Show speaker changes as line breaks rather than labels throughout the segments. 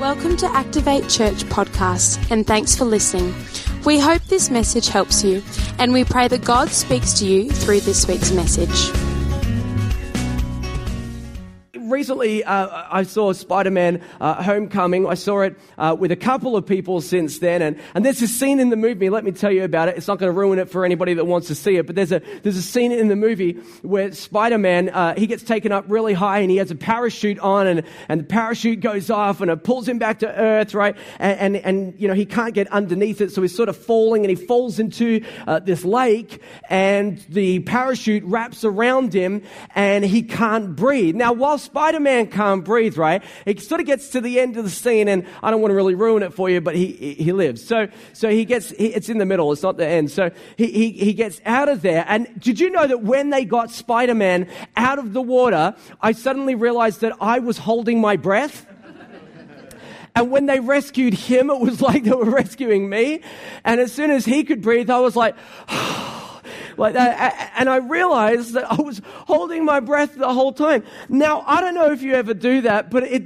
Welcome to Activate Church podcast, and thanks for listening. We hope this message helps you, and we pray that God speaks to you through this week's message
recently uh, I saw Spider Man uh, Homecoming. I saw it uh, with a couple of people since then. And, and there's a scene in the movie, let me tell you about it. It's not going to ruin it for anybody that wants to see it, but there's a, there's a scene in the movie where Spider Man, uh, he gets taken up really high and he has a parachute on and, and the parachute goes off and it pulls him back to earth, right? And, and, and you know, he can't get underneath it, so he's sort of falling and he falls into uh, this lake and the parachute wraps around him and he can't breathe. Now, while Spider Spider Man can't breathe, right? He sort of gets to the end of the scene, and I don't want to really ruin it for you, but he, he lives. So, so he gets, it's in the middle, it's not the end. So he, he, he gets out of there. And did you know that when they got Spider Man out of the water, I suddenly realized that I was holding my breath? And when they rescued him, it was like they were rescuing me. And as soon as he could breathe, I was like, like that. And I realized that I was holding my breath the whole time. Now, I don't know if you ever do that, but it,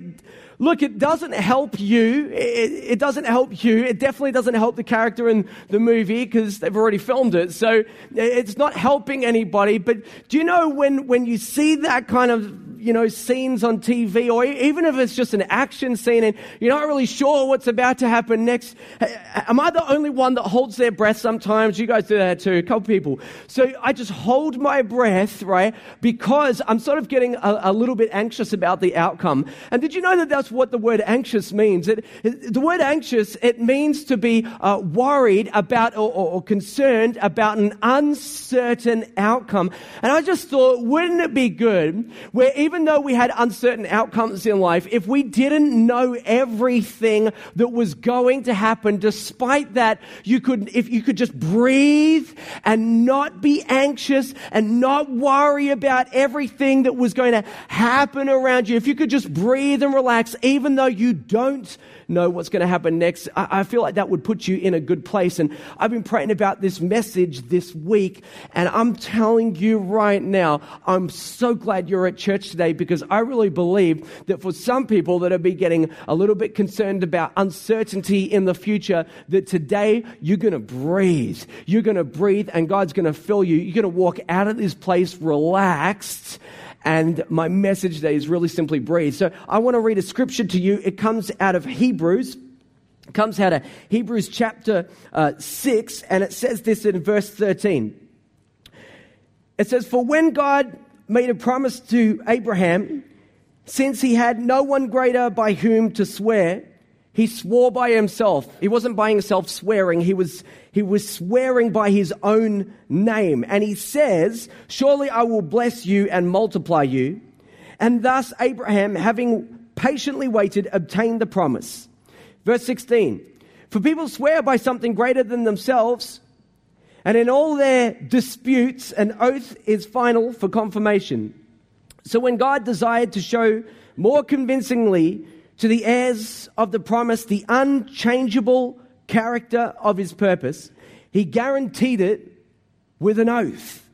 look, it doesn't help you. It, it, doesn't help you. It definitely doesn't help the character in the movie because they've already filmed it. So it's not helping anybody. But do you know when, when you see that kind of you know, scenes on TV, or even if it's just an action scene and you're not really sure what's about to happen next. Am I the only one that holds their breath sometimes? You guys do that too, a couple people. So I just hold my breath, right? Because I'm sort of getting a, a little bit anxious about the outcome. And did you know that that's what the word anxious means? It, the word anxious, it means to be uh, worried about or, or, or concerned about an uncertain outcome. And I just thought, wouldn't it be good where even even though we had uncertain outcomes in life, if we didn't know everything that was going to happen, despite that, you could, if you could just breathe and not be anxious and not worry about everything that was going to happen around you, if you could just breathe and relax, even though you don't know what's going to happen next, I, I feel like that would put you in a good place. And I've been praying about this message this week, and I'm telling you right now, I'm so glad you're at church today because I really believe that for some people that have been getting a little bit concerned about uncertainty in the future, that today you're going to breathe. You're going to breathe, and God's going to fill you. You're going to walk out of this place relaxed and my message today is really simply breathe. So I want to read a scripture to you. It comes out of Hebrews. It comes out of Hebrews chapter uh, 6, and it says this in verse 13. It says, For when God made a promise to Abraham, since he had no one greater by whom to swear, he swore by himself. He wasn't by himself swearing, he was, he was swearing by his own name. And he says, Surely I will bless you and multiply you. And thus Abraham, having patiently waited, obtained the promise. Verse 16 For people swear by something greater than themselves, and in all their disputes, an oath is final for confirmation. So when God desired to show more convincingly to the heirs of the promise the unchangeable character of his purpose, he guaranteed it with an oath.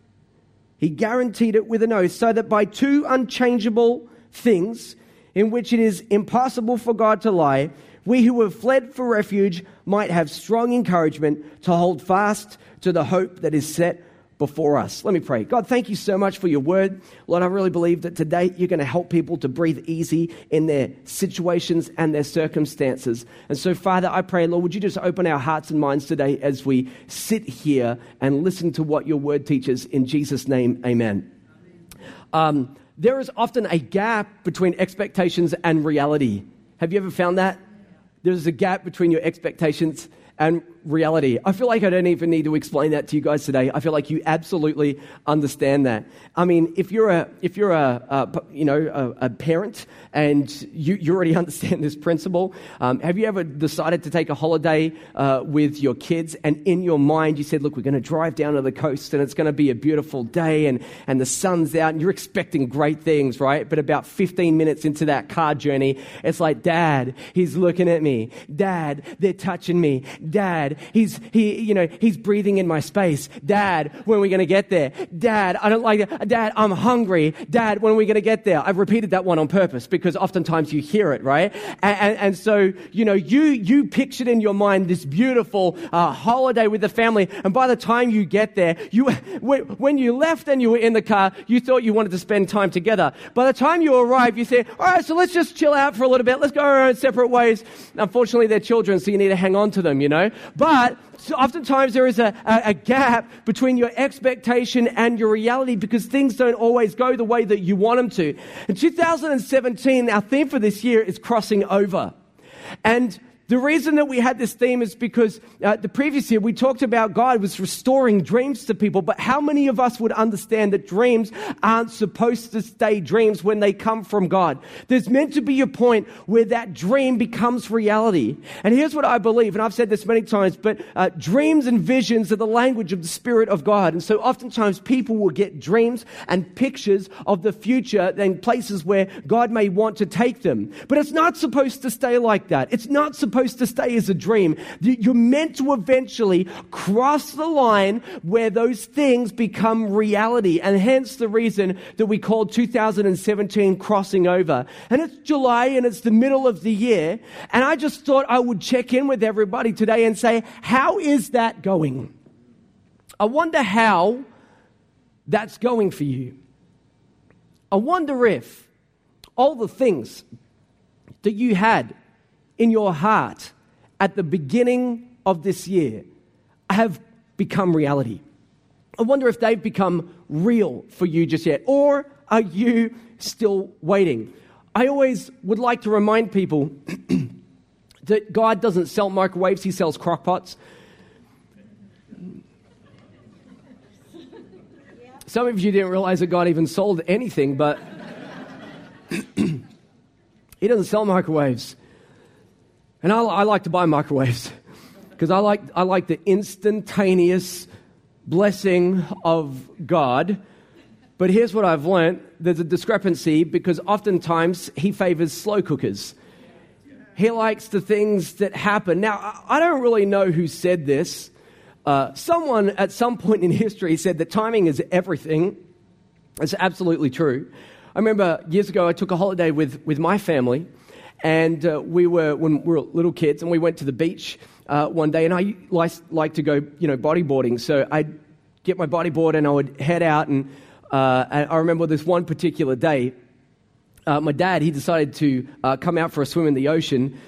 He guaranteed it with an oath so that by two unchangeable things in which it is impossible for God to lie, we who have fled for refuge might have strong encouragement to hold fast to the hope that is set before us. Let me pray. God, thank you so much for your word. Lord, I really believe that today you're going to help people to breathe easy in their situations and their circumstances. And so, Father, I pray, Lord, would you just open our hearts and minds today as we sit here and listen to what your word teaches. In Jesus' name, amen. Um, there is often a gap between expectations and reality. Have you ever found that? There's a gap between your expectations and reality. I feel like I don't even need to explain that to you guys today. I feel like you absolutely understand that. I mean, if you're a, if you're a, a you know, a, a, parent and you, you already understand this principle, um, have you ever decided to take a holiday uh, with your kids and in your mind you said, look, we're going to drive down to the coast and it's going to be a beautiful day and, and the sun's out and you're expecting great things, right? But about 15 minutes into that car journey, it's like, dad, he's looking at me. Dad, they're touching me. Dad, Dad, he's, he, you know, he's breathing in my space. Dad, when are we going to get there? Dad, I don't like it. Dad, I'm hungry. Dad, when are we going to get there? I've repeated that one on purpose because oftentimes you hear it, right? And, and, and so, you know, you, you pictured in your mind this beautiful uh, holiday with the family. And by the time you get there, you, when you left and you were in the car, you thought you wanted to spend time together. By the time you arrive, you say, all right, so let's just chill out for a little bit. Let's go our own separate ways. Unfortunately, they're children, so you need to hang on to them, you know? But oftentimes there is a, a, a, gap between your expectation and your reality because things don't always go the way that you want them to. In 2017, our theme for this year is crossing over. And the reason that we had this theme is because uh, the previous year we talked about God was restoring dreams to people, but how many of us would understand that dreams aren't supposed to stay dreams when they come from God? There's meant to be a point where that dream becomes reality. And here's what I believe, and I've said this many times, but uh, dreams and visions are the language of the Spirit of God. And so oftentimes people will get dreams and pictures of the future and places where God may want to take them. But it's not supposed to stay like that. It's not supposed supposed to stay as a dream. You're meant to eventually cross the line where those things become reality. And hence the reason that we call 2017 crossing over. And it's July and it's the middle of the year. And I just thought I would check in with everybody today and say, how is that going? I wonder how that's going for you. I wonder if all the things that you had in your heart at the beginning of this year have become reality. I wonder if they've become real for you just yet, or are you still waiting? I always would like to remind people that God doesn't sell microwaves, He sells crockpots. Some of you didn't realize that God even sold anything, but He doesn't sell microwaves. And I, I like to buy microwaves because I like, I like the instantaneous blessing of God. But here's what I've learned there's a discrepancy because oftentimes he favors slow cookers. He likes the things that happen. Now, I don't really know who said this. Uh, someone at some point in history said that timing is everything. It's absolutely true. I remember years ago, I took a holiday with, with my family, and uh, we were, when we were little kids, and we went to the beach uh, one day, and I like, like to go, you know, bodyboarding. So I'd get my bodyboard and I would head out, and, uh, and I remember this one particular day, uh, my dad, he decided to uh, come out for a swim in the ocean.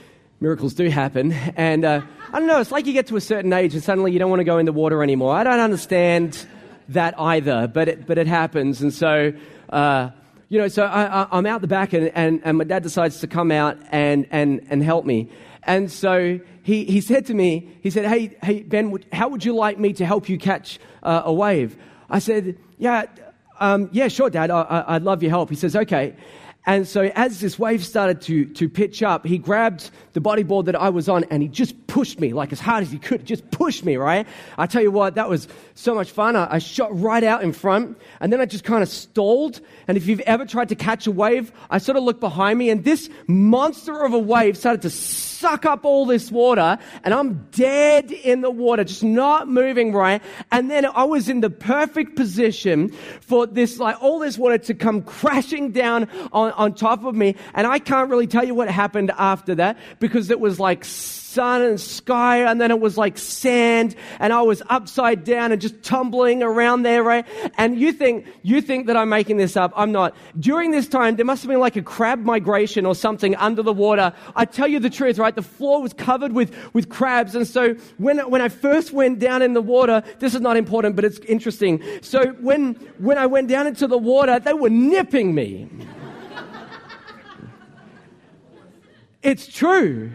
Miracles do happen. And uh, I don't know, it's like you get to a certain age and suddenly you don't want to go in the water anymore. I don't understand that either, but it, but it happens. And so you know, so I, am out the back, and, and, and my dad decides to come out and, and, and help me. And so he, he said to me, he said, Hey, hey Ben, how would you like me to help you catch uh, a wave? I said, Yeah, um, yeah, sure, Dad, I, would love your help. He says, Okay. And so as this wave started to, to pitch up, he grabbed the bodyboard that I was on and he just pushed me like as hard as he could, just pushed me, right? I tell you what, that was so much fun. I, I shot right out in front and then I just kind of stalled. And if you've ever tried to catch a wave, I sort of looked behind me and this monster of a wave started to suck up all this water and I'm dead in the water, just not moving right. And then I was in the perfect position for this, like all this water to come crashing down on, on top of me. And I can't really tell you what happened after that because it was like sun and sky, and then it was like sand, and I was upside down and just tumbling around there, right? And you think, you think that I'm making this up. I'm not. During this time, there must have been like a crab migration or something under the water. I tell you the truth, right? The floor was covered with, with crabs. And so when, when I first went down in the water, this is not important, but it's interesting. So when, when I went down into the water, they were nipping me. It's true.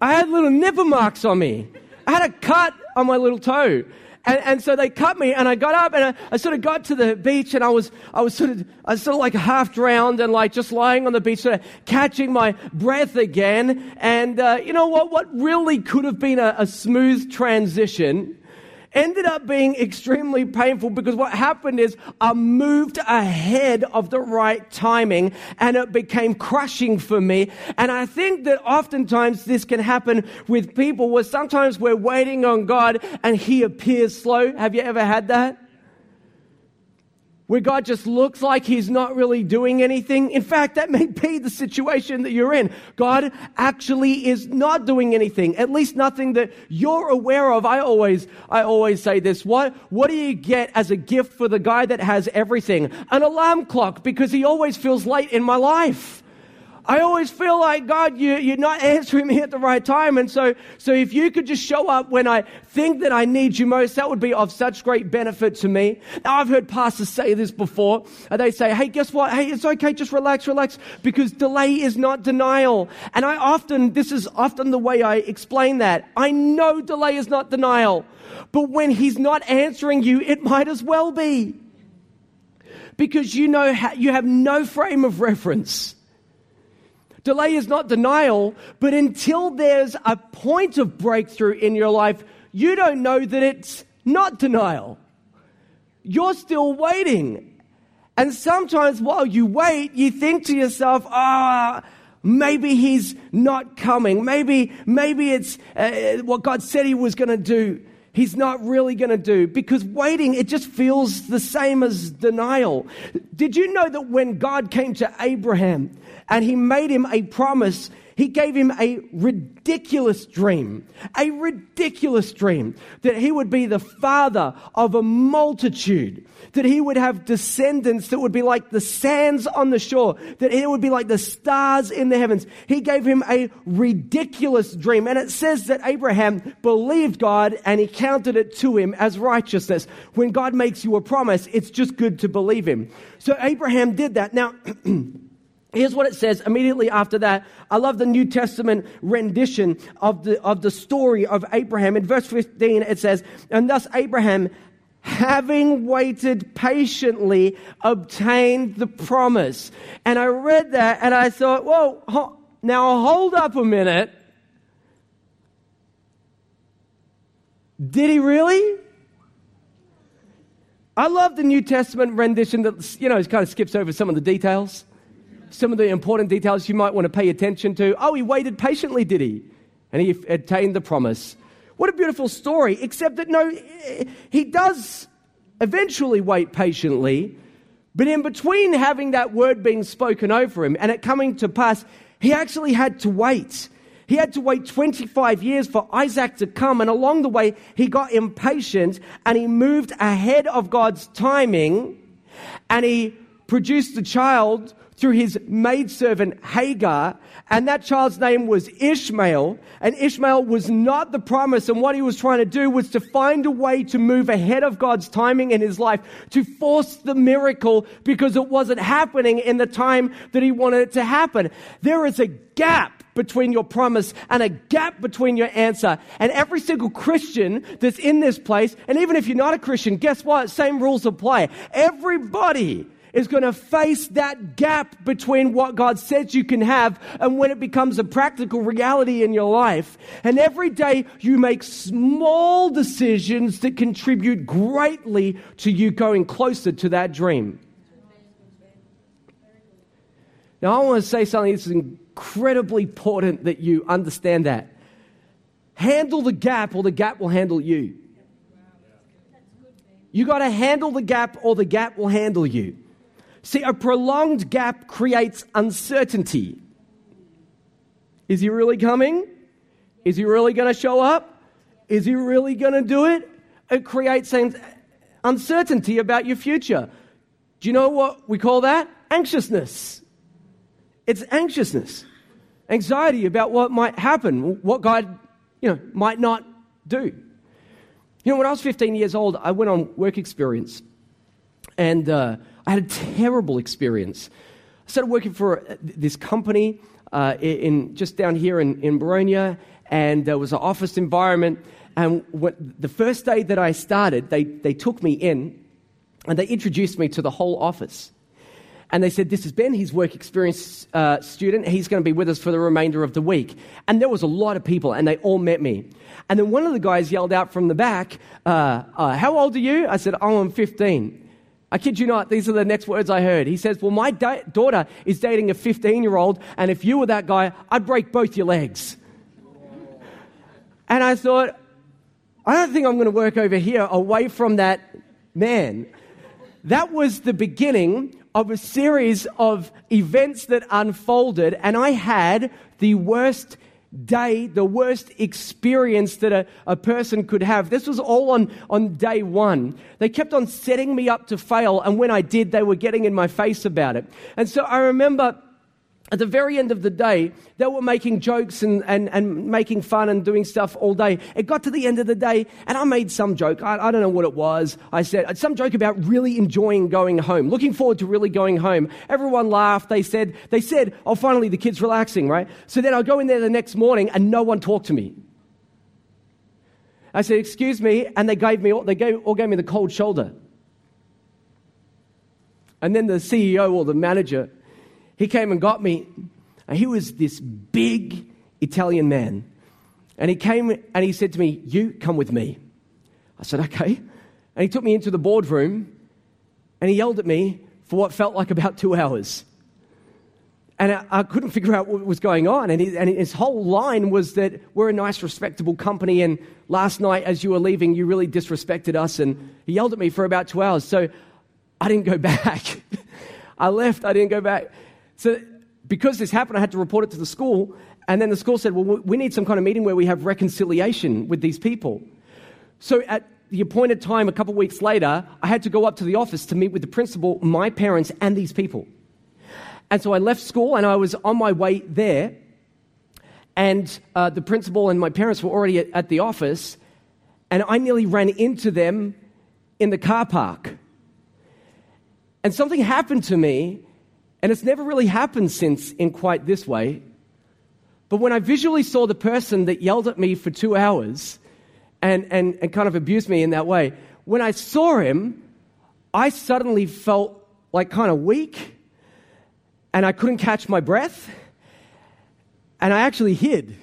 I had little nipper marks on me. I had a cut on my little toe. And, and so they cut me and I got up and I, I, sort of got to the beach and I was, I was sort of, I was sort of like half drowned and like just lying on the beach, sort of catching my breath again. And, uh, you know what, what really could have been a, a smooth transition ended up being extremely painful because what happened is I moved ahead of the right timing and it became crushing for me. And I think that oftentimes this can happen with people where sometimes we're waiting on God and He appears slow. Have you ever had that? Where God just looks like He's not really doing anything. In fact, that may be the situation that you're in. God actually is not doing anything, at least nothing that you're aware of. I always, I always say this. What, what do you get as a gift for the guy that has everything? An alarm clock because he always feels late in my life. I always feel like, God, you, you're not answering me at the right time. And so, so if you could just show up when I think that I need you most, that would be of such great benefit to me. Now, I've heard pastors say this before. Uh, they say, hey, guess what? Hey, it's okay. Just relax, relax, because delay is not denial. And I often, this is often the way I explain that. I know delay is not denial, but when he's not answering you, it might as well be. Because you know, you have no frame of reference Delay is not denial, but until there's a point of breakthrough in your life, you don't know that it's not denial. You're still waiting. And sometimes while you wait, you think to yourself, ah, oh, maybe he's not coming. Maybe, maybe it's uh, what God said he was going to do. He's not really going to do because waiting, it just feels the same as denial. Did you know that when God came to Abraham and he made him a promise. He gave him a ridiculous dream, a ridiculous dream that he would be the father of a multitude, that he would have descendants that would be like the sands on the shore, that it would be like the stars in the heavens. He gave him a ridiculous dream. And it says that Abraham believed God and he counted it to him as righteousness. When God makes you a promise, it's just good to believe him. So Abraham did that. Now, Here's what it says immediately after that. I love the New Testament rendition of the, of the story of Abraham. In verse 15, it says, And thus Abraham, having waited patiently, obtained the promise. And I read that and I thought, whoa, ho- now hold up a minute. Did he really? I love the New Testament rendition that, you know, it kind of skips over some of the details some of the important details you might want to pay attention to. Oh, he waited patiently, did he? And he attained the promise. What a beautiful story, except that no, he does eventually wait patiently, but in between having that word being spoken over him and it coming to pass, he actually had to wait. He had to wait 25 years for Isaac to come, and along the way, he got impatient and he moved ahead of God's timing and he produced a child through his maidservant Hagar, and that child's name was Ishmael. And Ishmael was not the promise, and what he was trying to do was to find a way to move ahead of God's timing in his life, to force the miracle because it wasn't happening in the time that he wanted it to happen. There is a gap between your promise and a gap between your answer. And every single Christian that's in this place, and even if you're not a Christian, guess what? Same rules apply. Everybody is going to face that gap between what God says you can have and when it becomes a practical reality in your life. And every day you make small decisions that contribute greatly to you going closer to that dream. Now, I want to say something that's incredibly important that you understand that. Handle the gap, or the gap will handle you. You got to handle the gap, or the gap will handle you. See, a prolonged gap creates uncertainty. Is he really coming? Is he really going to show up? Is he really going to do it? It creates uncertainty about your future. Do you know what we call that? Anxiousness. It's anxiousness, anxiety about what might happen, what God, you know, might not do. You know, when I was 15 years old, I went on work experience, and uh, I had a terrible experience. I started working for uh, this company uh, in, just down here in, in and there was an office environment. And when, the first day that I started, they, they took me in and they introduced me to the whole office. And they said, This is Ben. He's work experience uh, student. He's going to be with us for the remainder of the week. And there was a lot of people, and they all met me. And then one of the guys yelled out from the back, uh, uh, How old are you? I said, Oh, I'm 15. I kid you not, these are the next words I heard. He says, Well, my da- daughter is dating a 15 year old, and if you were that guy, I'd break both your legs. And I thought, I don't think I'm going to work over here away from that man. That was the beginning of a series of events that unfolded, and I had the worst day, the worst experience that a, a person could have. This was all on, on day one. They kept on setting me up to fail, and when I did, they were getting in my face about it. And so I remember at the very end of the day, they were making jokes and, and, and making fun and doing stuff all day. It got to the end of the day, and I made some joke. I, I don't know what it was. I said some joke about really enjoying going home, looking forward to really going home. Everyone laughed. They said, they said, oh, finally the kid's relaxing, right? So then I go in there the next morning, and no one talked to me. I said, excuse me, and they gave me, they gave, all gave me the cold shoulder. And then the CEO or the manager he came and got me. And he was this big Italian man. And he came and he said to me, You come with me. I said, Okay. And he took me into the boardroom and he yelled at me for what felt like about two hours. And I, I couldn't figure out what was going on. And, he, and his whole line was that we're a nice, respectable company. And last night, as you were leaving, you really disrespected us. And he yelled at me for about two hours. So I didn't go back. I left, I didn't go back. So, because this happened, I had to report it to the school. And then the school said, Well, we need some kind of meeting where we have reconciliation with these people. So, at the appointed time, a couple of weeks later, I had to go up to the office to meet with the principal, my parents, and these people. And so I left school and I was on my way there. And uh, the principal and my parents were already at, at the office. And I nearly ran into them in the car park. And something happened to me and it's never really happened since in quite this way. But when I visually saw the person that yelled at me for two hours and, and, and kind of abused me in that way, when I saw him, I suddenly felt like kind of weak and I couldn't catch my breath. And I actually hid.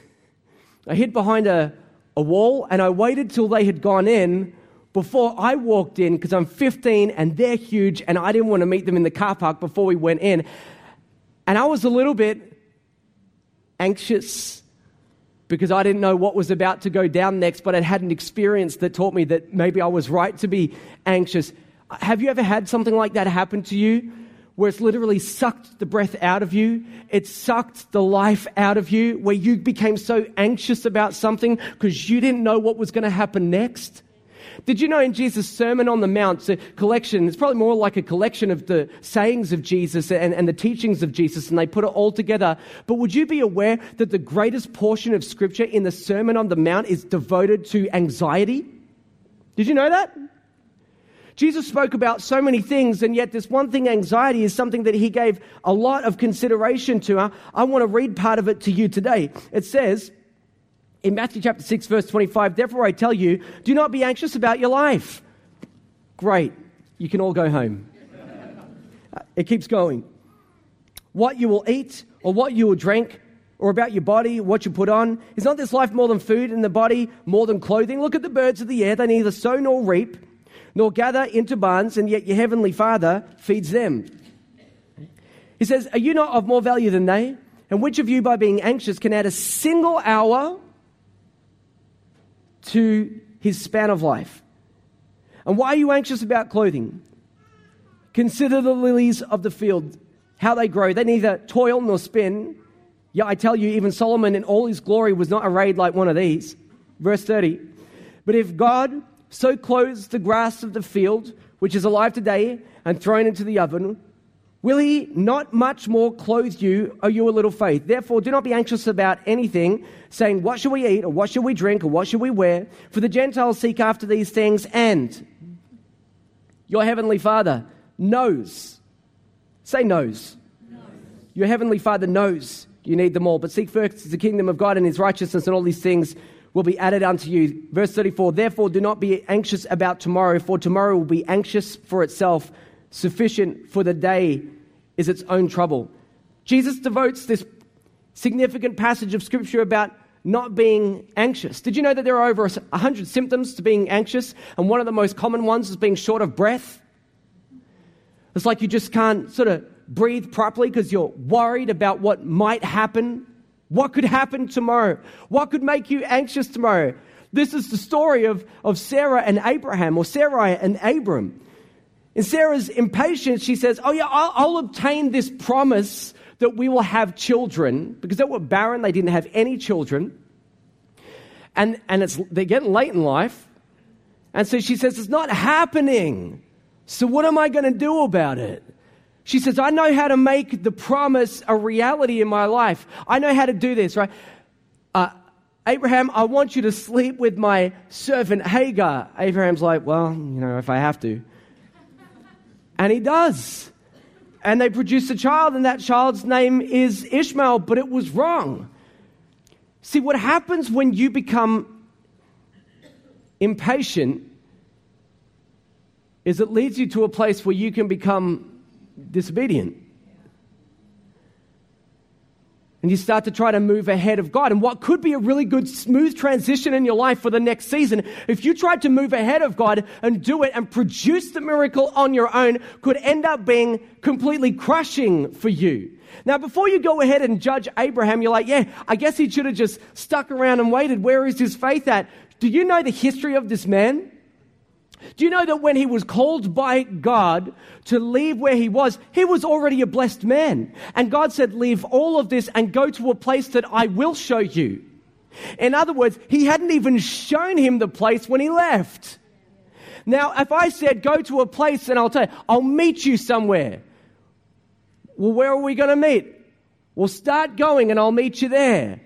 I hid behind a, a wall and I waited till they had gone in before I walked in because I'm 15 and they're huge and I didn't want to meet them in the car park before we went in. And I was a little bit anxious because I didn't know what was about to go down next, but I'd had an experience that taught me that maybe I was right to be anxious. Have you ever had something like that happen to you? Where it's literally sucked the breath out of you, it sucked the life out of you, where you became so anxious about something because you didn't know what was going to happen next? Did you know in Jesus' Sermon on the Mount, it's a collection, it's probably more like a collection of the sayings of Jesus and, and the teachings of Jesus, and they put it all together. But would you be aware that the greatest portion of Scripture in the Sermon on the Mount is devoted to anxiety? Did you know that? Jesus spoke about so many things, and yet this one thing, anxiety, is something that he gave a lot of consideration to. I, I want to read part of it to you today. It says, in Matthew chapter 6, verse 25, therefore I tell you, do not be anxious about your life. Great. You can all go home. Uh, it keeps going. What you will eat or what you will drink or about your body, what you put on. Is not this life more than food and the body more than clothing? Look at the birds of the air. They neither sow nor reap nor gather into barns, and yet your heavenly Father feeds them. He says, Are you not of more value than they? And which of you, by being anxious, can add a single hour to his span of life. And why are you anxious about clothing? Consider the lilies of the field, how they grow. They neither toil nor spin. Yet I tell you, even Solomon in all his glory was not arrayed like one of these. Verse 30. But if God so clothes the grass of the field, which is alive today and thrown into the oven, Will he not much more clothe you, O you a little faith? Therefore, do not be anxious about anything, saying, What shall we eat, or what shall we drink, or what shall we wear? For the Gentiles seek after these things, and your heavenly Father knows. Say knows. knows. Your heavenly Father knows you need them all. But seek first the kingdom of God and his righteousness, and all these things will be added unto you. Verse 34 Therefore, do not be anxious about tomorrow, for tomorrow will be anxious for itself. Sufficient for the day is its own trouble. Jesus devotes this significant passage of scripture about not being anxious. Did you know that there are over 100 symptoms to being anxious? And one of the most common ones is being short of breath. It's like you just can't sort of breathe properly because you're worried about what might happen. What could happen tomorrow? What could make you anxious tomorrow? This is the story of, of Sarah and Abraham, or Sarai and Abram. In Sarah's impatience, she says, Oh, yeah, I'll, I'll obtain this promise that we will have children because they were barren, they didn't have any children. And, and it's, they're getting late in life. And so she says, It's not happening. So what am I going to do about it? She says, I know how to make the promise a reality in my life. I know how to do this, right? Uh, Abraham, I want you to sleep with my servant Hagar. Abraham's like, Well, you know, if I have to. And he does. And they produce a child, and that child's name is Ishmael, but it was wrong. See, what happens when you become impatient is it leads you to a place where you can become disobedient. And you start to try to move ahead of God. And what could be a really good, smooth transition in your life for the next season, if you tried to move ahead of God and do it and produce the miracle on your own, could end up being completely crushing for you. Now, before you go ahead and judge Abraham, you're like, yeah, I guess he should have just stuck around and waited. Where is his faith at? Do you know the history of this man? Do you know that when he was called by God to leave where he was, he was already a blessed man? And God said, Leave all of this and go to a place that I will show you. In other words, he hadn't even shown him the place when he left. Now, if I said, Go to a place and I'll tell you, I'll meet you somewhere. Well, where are we going to meet? Well, start going and I'll meet you there.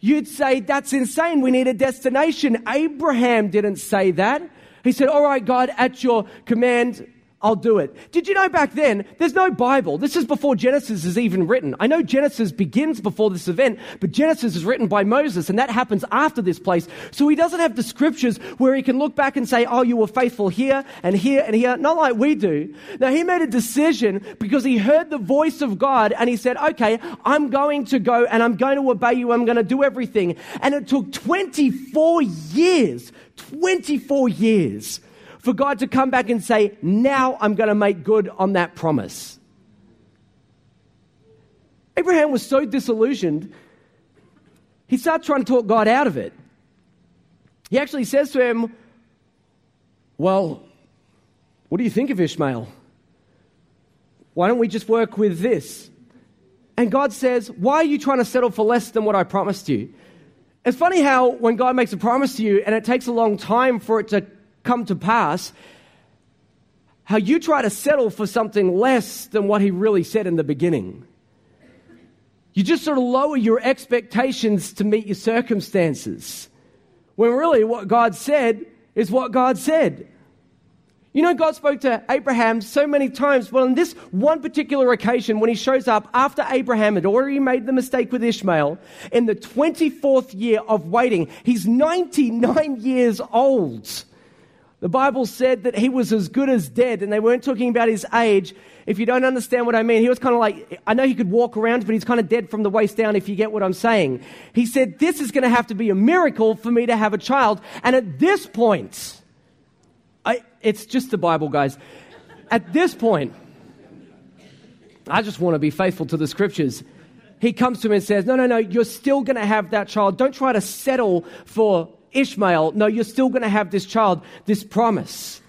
You'd say, That's insane. We need a destination. Abraham didn't say that. He said, All right, God, at your command, I'll do it. Did you know back then, there's no Bible? This is before Genesis is even written. I know Genesis begins before this event, but Genesis is written by Moses, and that happens after this place. So he doesn't have the scriptures where he can look back and say, Oh, you were faithful here and here and here. Not like we do. Now, he made a decision because he heard the voice of God and he said, Okay, I'm going to go and I'm going to obey you. I'm going to do everything. And it took 24 years 24 years for God to come back and say, Now I'm going to make good on that promise. Abraham was so disillusioned, he started trying to talk God out of it. He actually says to him, Well, what do you think of Ishmael? Why don't we just work with this? And God says, Why are you trying to settle for less than what I promised you? It's funny how when God makes a promise to you and it takes a long time for it to come to pass, how you try to settle for something less than what He really said in the beginning. You just sort of lower your expectations to meet your circumstances. When really what God said is what God said. You know, God spoke to Abraham so many times. Well, on this one particular occasion, when he shows up after Abraham had already made the mistake with Ishmael, in the 24th year of waiting, he's 99 years old. The Bible said that he was as good as dead, and they weren't talking about his age. If you don't understand what I mean, he was kind of like, I know he could walk around, but he's kind of dead from the waist down, if you get what I'm saying. He said, This is going to have to be a miracle for me to have a child. And at this point, it's just the Bible, guys. At this point, I just want to be faithful to the scriptures. He comes to him and says, No, no, no, you're still going to have that child. Don't try to settle for Ishmael. No, you're still going to have this child, this promise.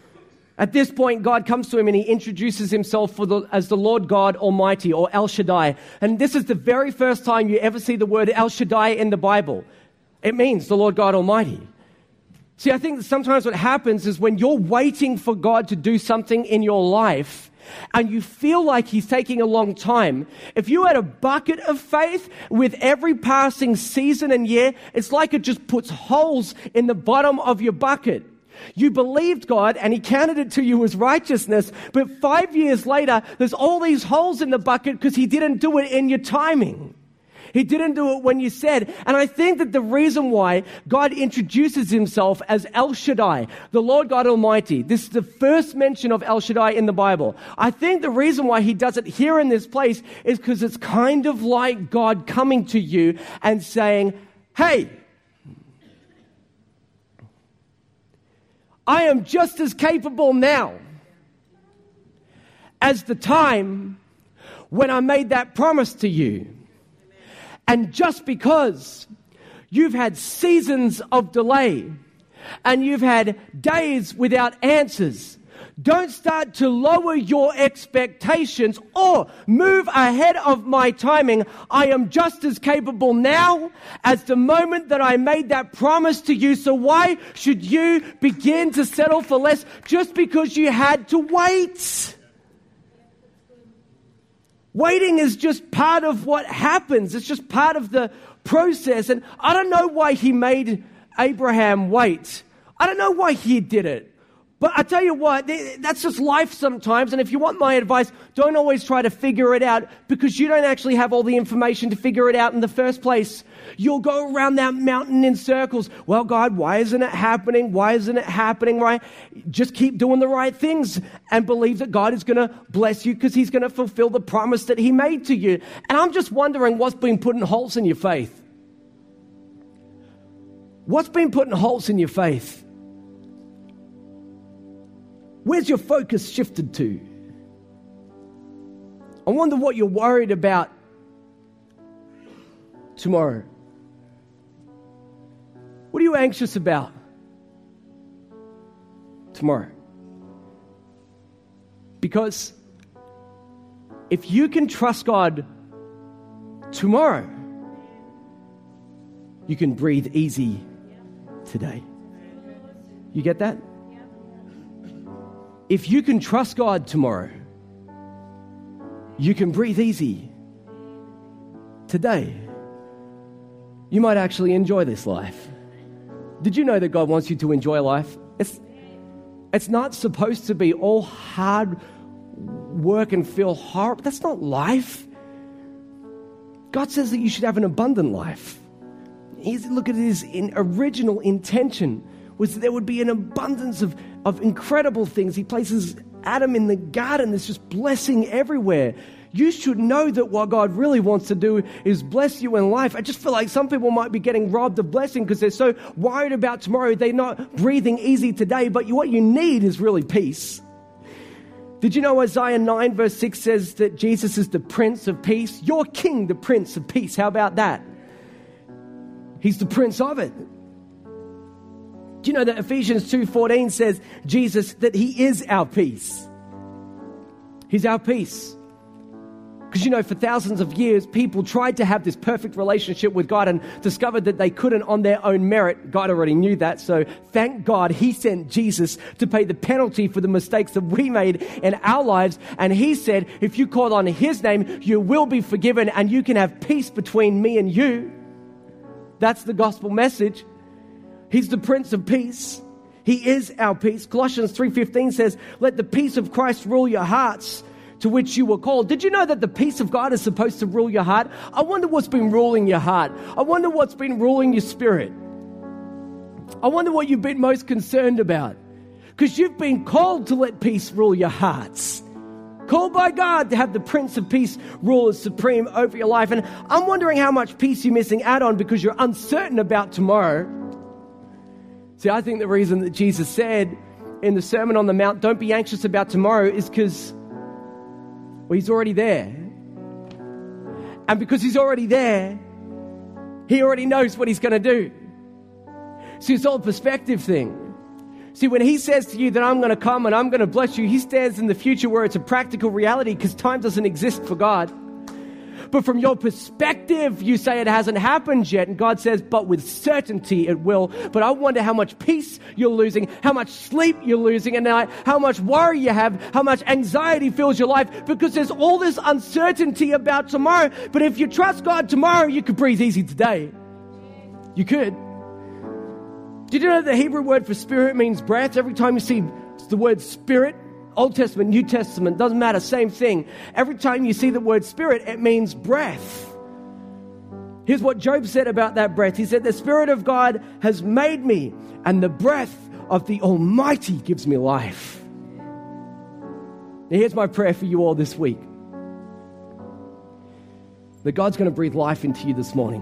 At this point, God comes to him and he introduces himself the, as the Lord God Almighty or El Shaddai. And this is the very first time you ever see the word El Shaddai in the Bible. It means the Lord God Almighty. See, I think sometimes what happens is when you're waiting for God to do something in your life, and you feel like he's taking a long time, if you had a bucket of faith with every passing season and year, it's like it just puts holes in the bottom of your bucket. You believed God and he counted it to you as righteousness, but five years later, there's all these holes in the bucket because he didn't do it in your timing. He didn't do it when you said. And I think that the reason why God introduces himself as El Shaddai, the Lord God Almighty, this is the first mention of El Shaddai in the Bible. I think the reason why he does it here in this place is because it's kind of like God coming to you and saying, Hey, I am just as capable now as the time when I made that promise to you. And just because you've had seasons of delay and you've had days without answers, don't start to lower your expectations or move ahead of my timing. I am just as capable now as the moment that I made that promise to you. So why should you begin to settle for less just because you had to wait? Waiting is just part of what happens. It's just part of the process. And I don't know why he made Abraham wait. I don't know why he did it. But I tell you what, that's just life sometimes. And if you want my advice, don't always try to figure it out because you don't actually have all the information to figure it out in the first place. You'll go around that mountain in circles. Well, God, why isn't it happening? Why isn't it happening? Right? Just keep doing the right things and believe that God is going to bless you because He's going to fulfill the promise that He made to you. And I'm just wondering what's been putting holes in your faith. What's been putting holes in your faith? Where's your focus shifted to? I wonder what you're worried about tomorrow. What are you anxious about tomorrow? Because if you can trust God tomorrow, you can breathe easy today. You get that? If you can trust God tomorrow, you can breathe easy today. You might actually enjoy this life. Did you know that God wants you to enjoy life? It's, it's not supposed to be all hard work and feel horrible. That's not life. God says that you should have an abundant life. He's, look at his in, original intention was that there would be an abundance of, of incredible things. He places Adam in the garden, there's just blessing everywhere. You should know that what God really wants to do is bless you in life. I just feel like some people might be getting robbed of blessing because they're so worried about tomorrow. They're not breathing easy today, but what you need is really peace. Did you know Isaiah 9, verse 6 says that Jesus is the Prince of Peace? Your King, the Prince of Peace. How about that? He's the Prince of it. Do you know that Ephesians 2:14 says Jesus that he is our peace. He's our peace. Because you know, for thousands of years, people tried to have this perfect relationship with God and discovered that they couldn't on their own merit. God already knew that. So thank God he sent Jesus to pay the penalty for the mistakes that we made in our lives. And he said, if you call on his name, you will be forgiven and you can have peace between me and you. That's the gospel message. He's the Prince of Peace. He is our peace. Colossians 3:15 says, "Let the peace of Christ rule your hearts." To which you were called. Did you know that the peace of God is supposed to rule your heart? I wonder what's been ruling your heart. I wonder what's been ruling your spirit. I wonder what you've been most concerned about. Because you've been called to let peace rule your hearts. Called by God to have the Prince of Peace rule as supreme over your life. And I'm wondering how much peace you're missing out on because you're uncertain about tomorrow. See, I think the reason that Jesus said in the Sermon on the Mount, don't be anxious about tomorrow, is because, well, he's already there. And because he's already there, he already knows what he's going to do. See, it's all perspective thing. See, when he says to you that I'm going to come and I'm going to bless you, he stands in the future where it's a practical reality because time doesn't exist for God. But from your perspective, you say it hasn't happened yet. And God says, but with certainty it will. But I wonder how much peace you're losing, how much sleep you're losing, and how much worry you have, how much anxiety fills your life because there's all this uncertainty about tomorrow. But if you trust God tomorrow, you could breathe easy today. You could. Did you know the Hebrew word for spirit means breath? Every time you see the word spirit, Old Testament, New Testament, doesn't matter, same thing. Every time you see the word spirit, it means breath. Here's what Job said about that breath. He said, The Spirit of God has made me, and the breath of the Almighty gives me life. Now, here's my prayer for you all this week that God's going to breathe life into you this morning.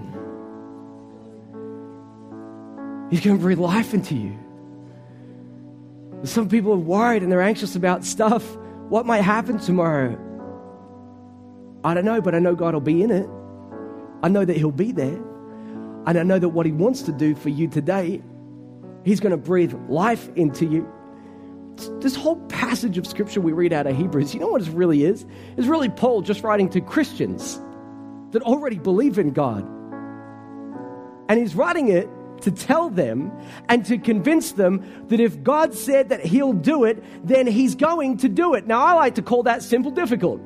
He's going to breathe life into you. Some people are worried and they're anxious about stuff. What might happen tomorrow? I don't know, but I know God will be in it. I know that He'll be there. And I know that what He wants to do for you today, He's going to breathe life into you. This whole passage of scripture we read out of Hebrews, you know what it really is? It's really Paul just writing to Christians that already believe in God. And he's writing it to tell them and to convince them that if God said that He'll do it, then He's going to do it. Now, I like to call that simple difficult.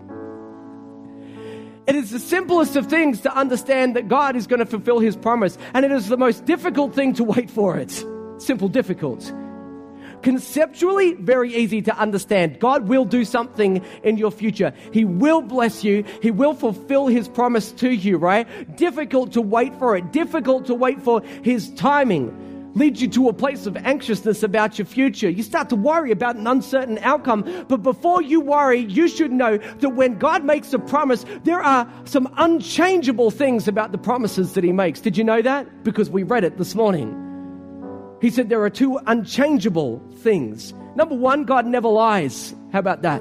It is the simplest of things to understand that God is going to fulfill his promise, and it is the most difficult thing to wait for it. Simple, difficult. Conceptually, very easy to understand. God will do something in your future. He will bless you. He will fulfill His promise to you, right? Difficult to wait for it. Difficult to wait for His timing leads you to a place of anxiousness about your future. You start to worry about an uncertain outcome. But before you worry, you should know that when God makes a promise, there are some unchangeable things about the promises that He makes. Did you know that? Because we read it this morning. He said there are two unchangeable things. Number one, God never lies. How about that?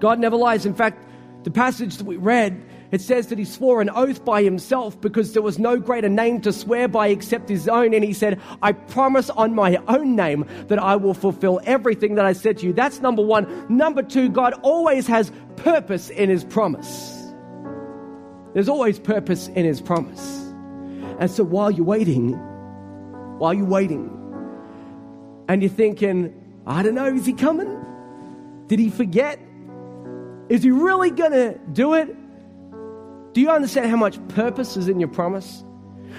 God never lies. In fact, the passage that we read it says that he swore an oath by himself because there was no greater name to swear by except his own. And he said, I promise on my own name that I will fulfill everything that I said to you. That's number one. Number two, God always has purpose in his promise. There's always purpose in his promise. And so while you're waiting, while you're waiting, and you're thinking, I don't know, is he coming? Did he forget? Is he really going to do it? Do you understand how much purpose is in your promise?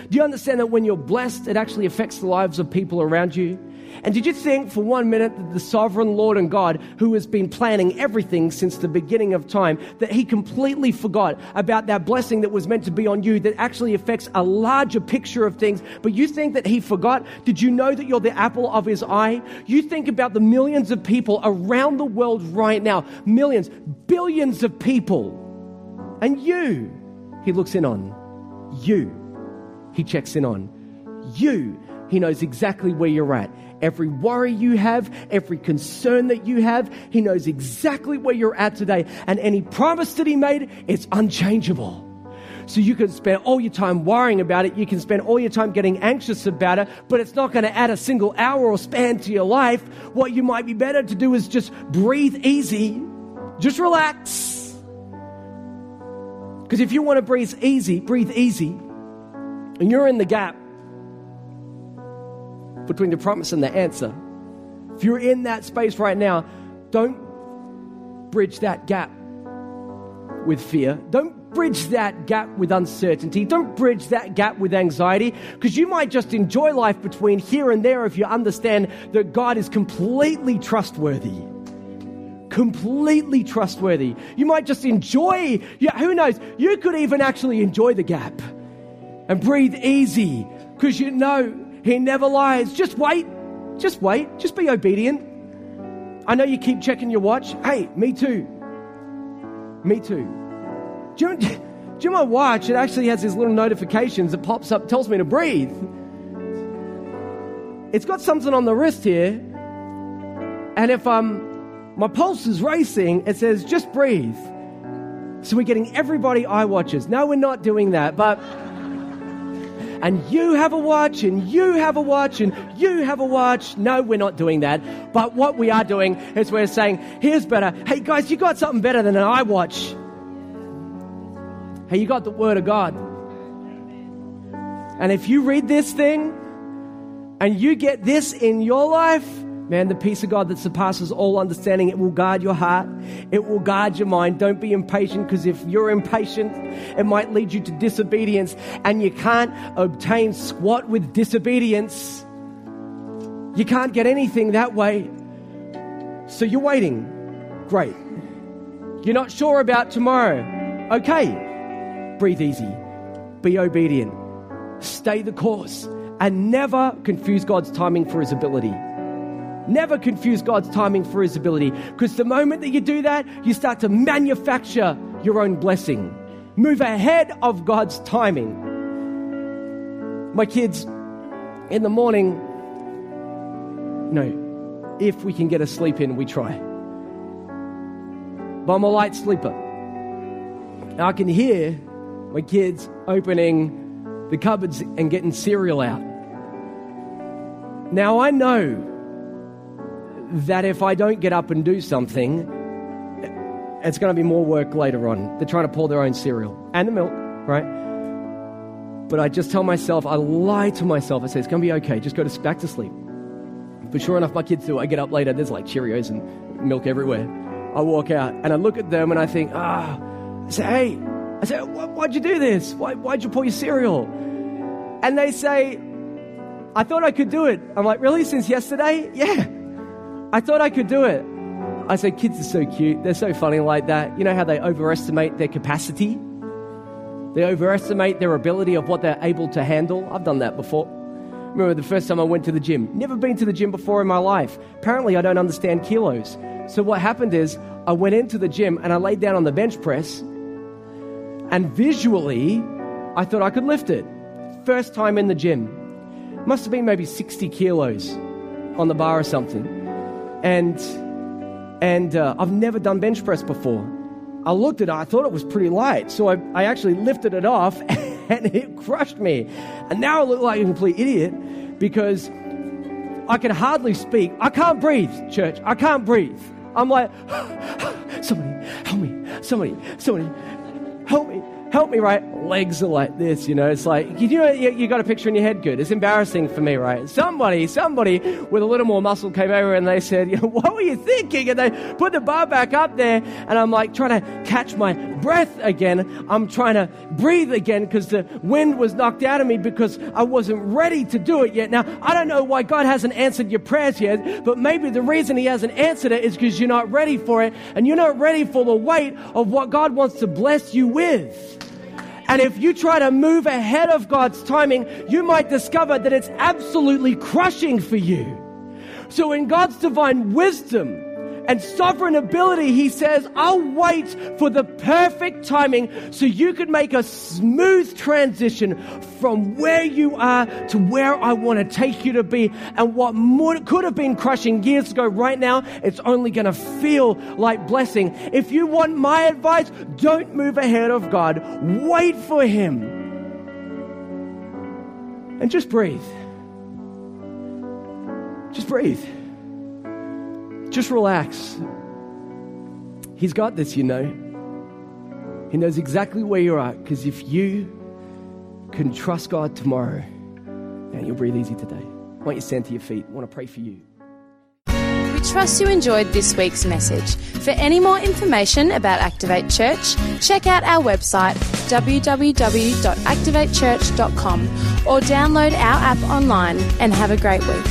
Do you understand that when you're blessed, it actually affects the lives of people around you? And did you think for one minute that the sovereign Lord and God, who has been planning everything since the beginning of time, that he completely forgot about that blessing that was meant to be on you that actually affects a larger picture of things? But you think that he forgot? Did you know that you're the apple of his eye? You think about the millions of people around the world right now, millions, billions of people, and you he looks in on you. He checks in on you. He knows exactly where you're at. Every worry you have, every concern that you have, He knows exactly where you're at today. And any promise that He made, it's unchangeable. So you can spend all your time worrying about it. You can spend all your time getting anxious about it, but it's not going to add a single hour or span to your life. What you might be better to do is just breathe easy, just relax because if you want to breathe easy, breathe easy, and you're in the gap between the promise and the answer, if you're in that space right now, don't bridge that gap with fear. Don't bridge that gap with uncertainty. Don't bridge that gap with anxiety because you might just enjoy life between here and there if you understand that God is completely trustworthy completely trustworthy. You might just enjoy, yeah, who knows? You could even actually enjoy the gap and breathe easy because you know He never lies. Just wait. Just wait. Just be obedient. I know you keep checking your watch. Hey, me too. Me too. Do you, do you know my watch? It actually has these little notifications that pops up, tells me to breathe. It's got something on the wrist here. And if I'm my pulse is racing. It says, just breathe. So we're getting everybody iWatches. No, we're not doing that, but. And you have a watch, and you have a watch, and you have a watch. No, we're not doing that. But what we are doing is we're saying, here's better. Hey, guys, you got something better than an iWatch. Hey, you got the Word of God. And if you read this thing and you get this in your life, Man, the peace of God that surpasses all understanding, it will guard your heart. It will guard your mind. Don't be impatient because if you're impatient, it might lead you to disobedience and you can't obtain squat with disobedience. You can't get anything that way. So you're waiting. Great. You're not sure about tomorrow. Okay. Breathe easy. be obedient, stay the course, and never confuse God's timing for his ability. Never confuse God's timing for his ability. Because the moment that you do that, you start to manufacture your own blessing. Move ahead of God's timing. My kids, in the morning, no, if we can get a sleep in, we try. But I'm a light sleeper. I can hear my kids opening the cupboards and getting cereal out. Now I know that if I don't get up and do something, it's going to be more work later on. They're trying to pour their own cereal and the milk, right? But I just tell myself, I lie to myself. I say, it's going to be okay. Just go to, back to sleep. But sure enough, my kids do. I get up later, there's like Cheerios and milk everywhere. I walk out and I look at them and I think, ah, I say, hey, I say, why'd you do this? Why, why'd you pour your cereal? And they say, I thought I could do it. I'm like, really? Since yesterday? Yeah. I thought I could do it. I said, kids are so cute. They're so funny like that. You know how they overestimate their capacity? They overestimate their ability of what they're able to handle. I've done that before. Remember the first time I went to the gym? Never been to the gym before in my life. Apparently, I don't understand kilos. So, what happened is, I went into the gym and I laid down on the bench press, and visually, I thought I could lift it. First time in the gym. Must have been maybe 60 kilos on the bar or something. And, and uh, I've never done bench press before. I looked at it, I thought it was pretty light. So I, I actually lifted it off and it crushed me. And now I look like a complete idiot because I can hardly speak. I can't breathe, church. I can't breathe. I'm like, somebody, help me, somebody, somebody, help me help me, right? Legs are like this, you know. It's like, you know, you, you got a picture in your head good. It's embarrassing for me, right? Somebody, somebody with a little more muscle came over and they said, you know, what were you thinking? And they put the bar back up there and I'm like trying to catch my breath again. I'm trying to breathe again because the wind was knocked out of me because I wasn't ready to do it yet. Now, I don't know why God hasn't answered your prayers yet, but maybe the reason He hasn't answered it is because you're not ready for it and you're not ready for the weight of what God wants to bless you with. And if you try to move ahead of God's timing, you might discover that it's absolutely crushing for you. So in God's divine wisdom, and sovereign ability, he says, I'll wait for the perfect timing so you can make a smooth transition from where you are to where I want to take you to be. And what could have been crushing years ago, right now, it's only going to feel like blessing. If you want my advice, don't move ahead of God. Wait for him. And just breathe. Just breathe. Just relax. He's got this, you know. He knows exactly where you're at because if you can trust God tomorrow, man, you'll breathe easy today. Why don't you stand to your feet? I want to pray for you.
We trust you enjoyed this week's message. For any more information about Activate Church, check out our website www.activatechurch.com or download our app online and have a great week.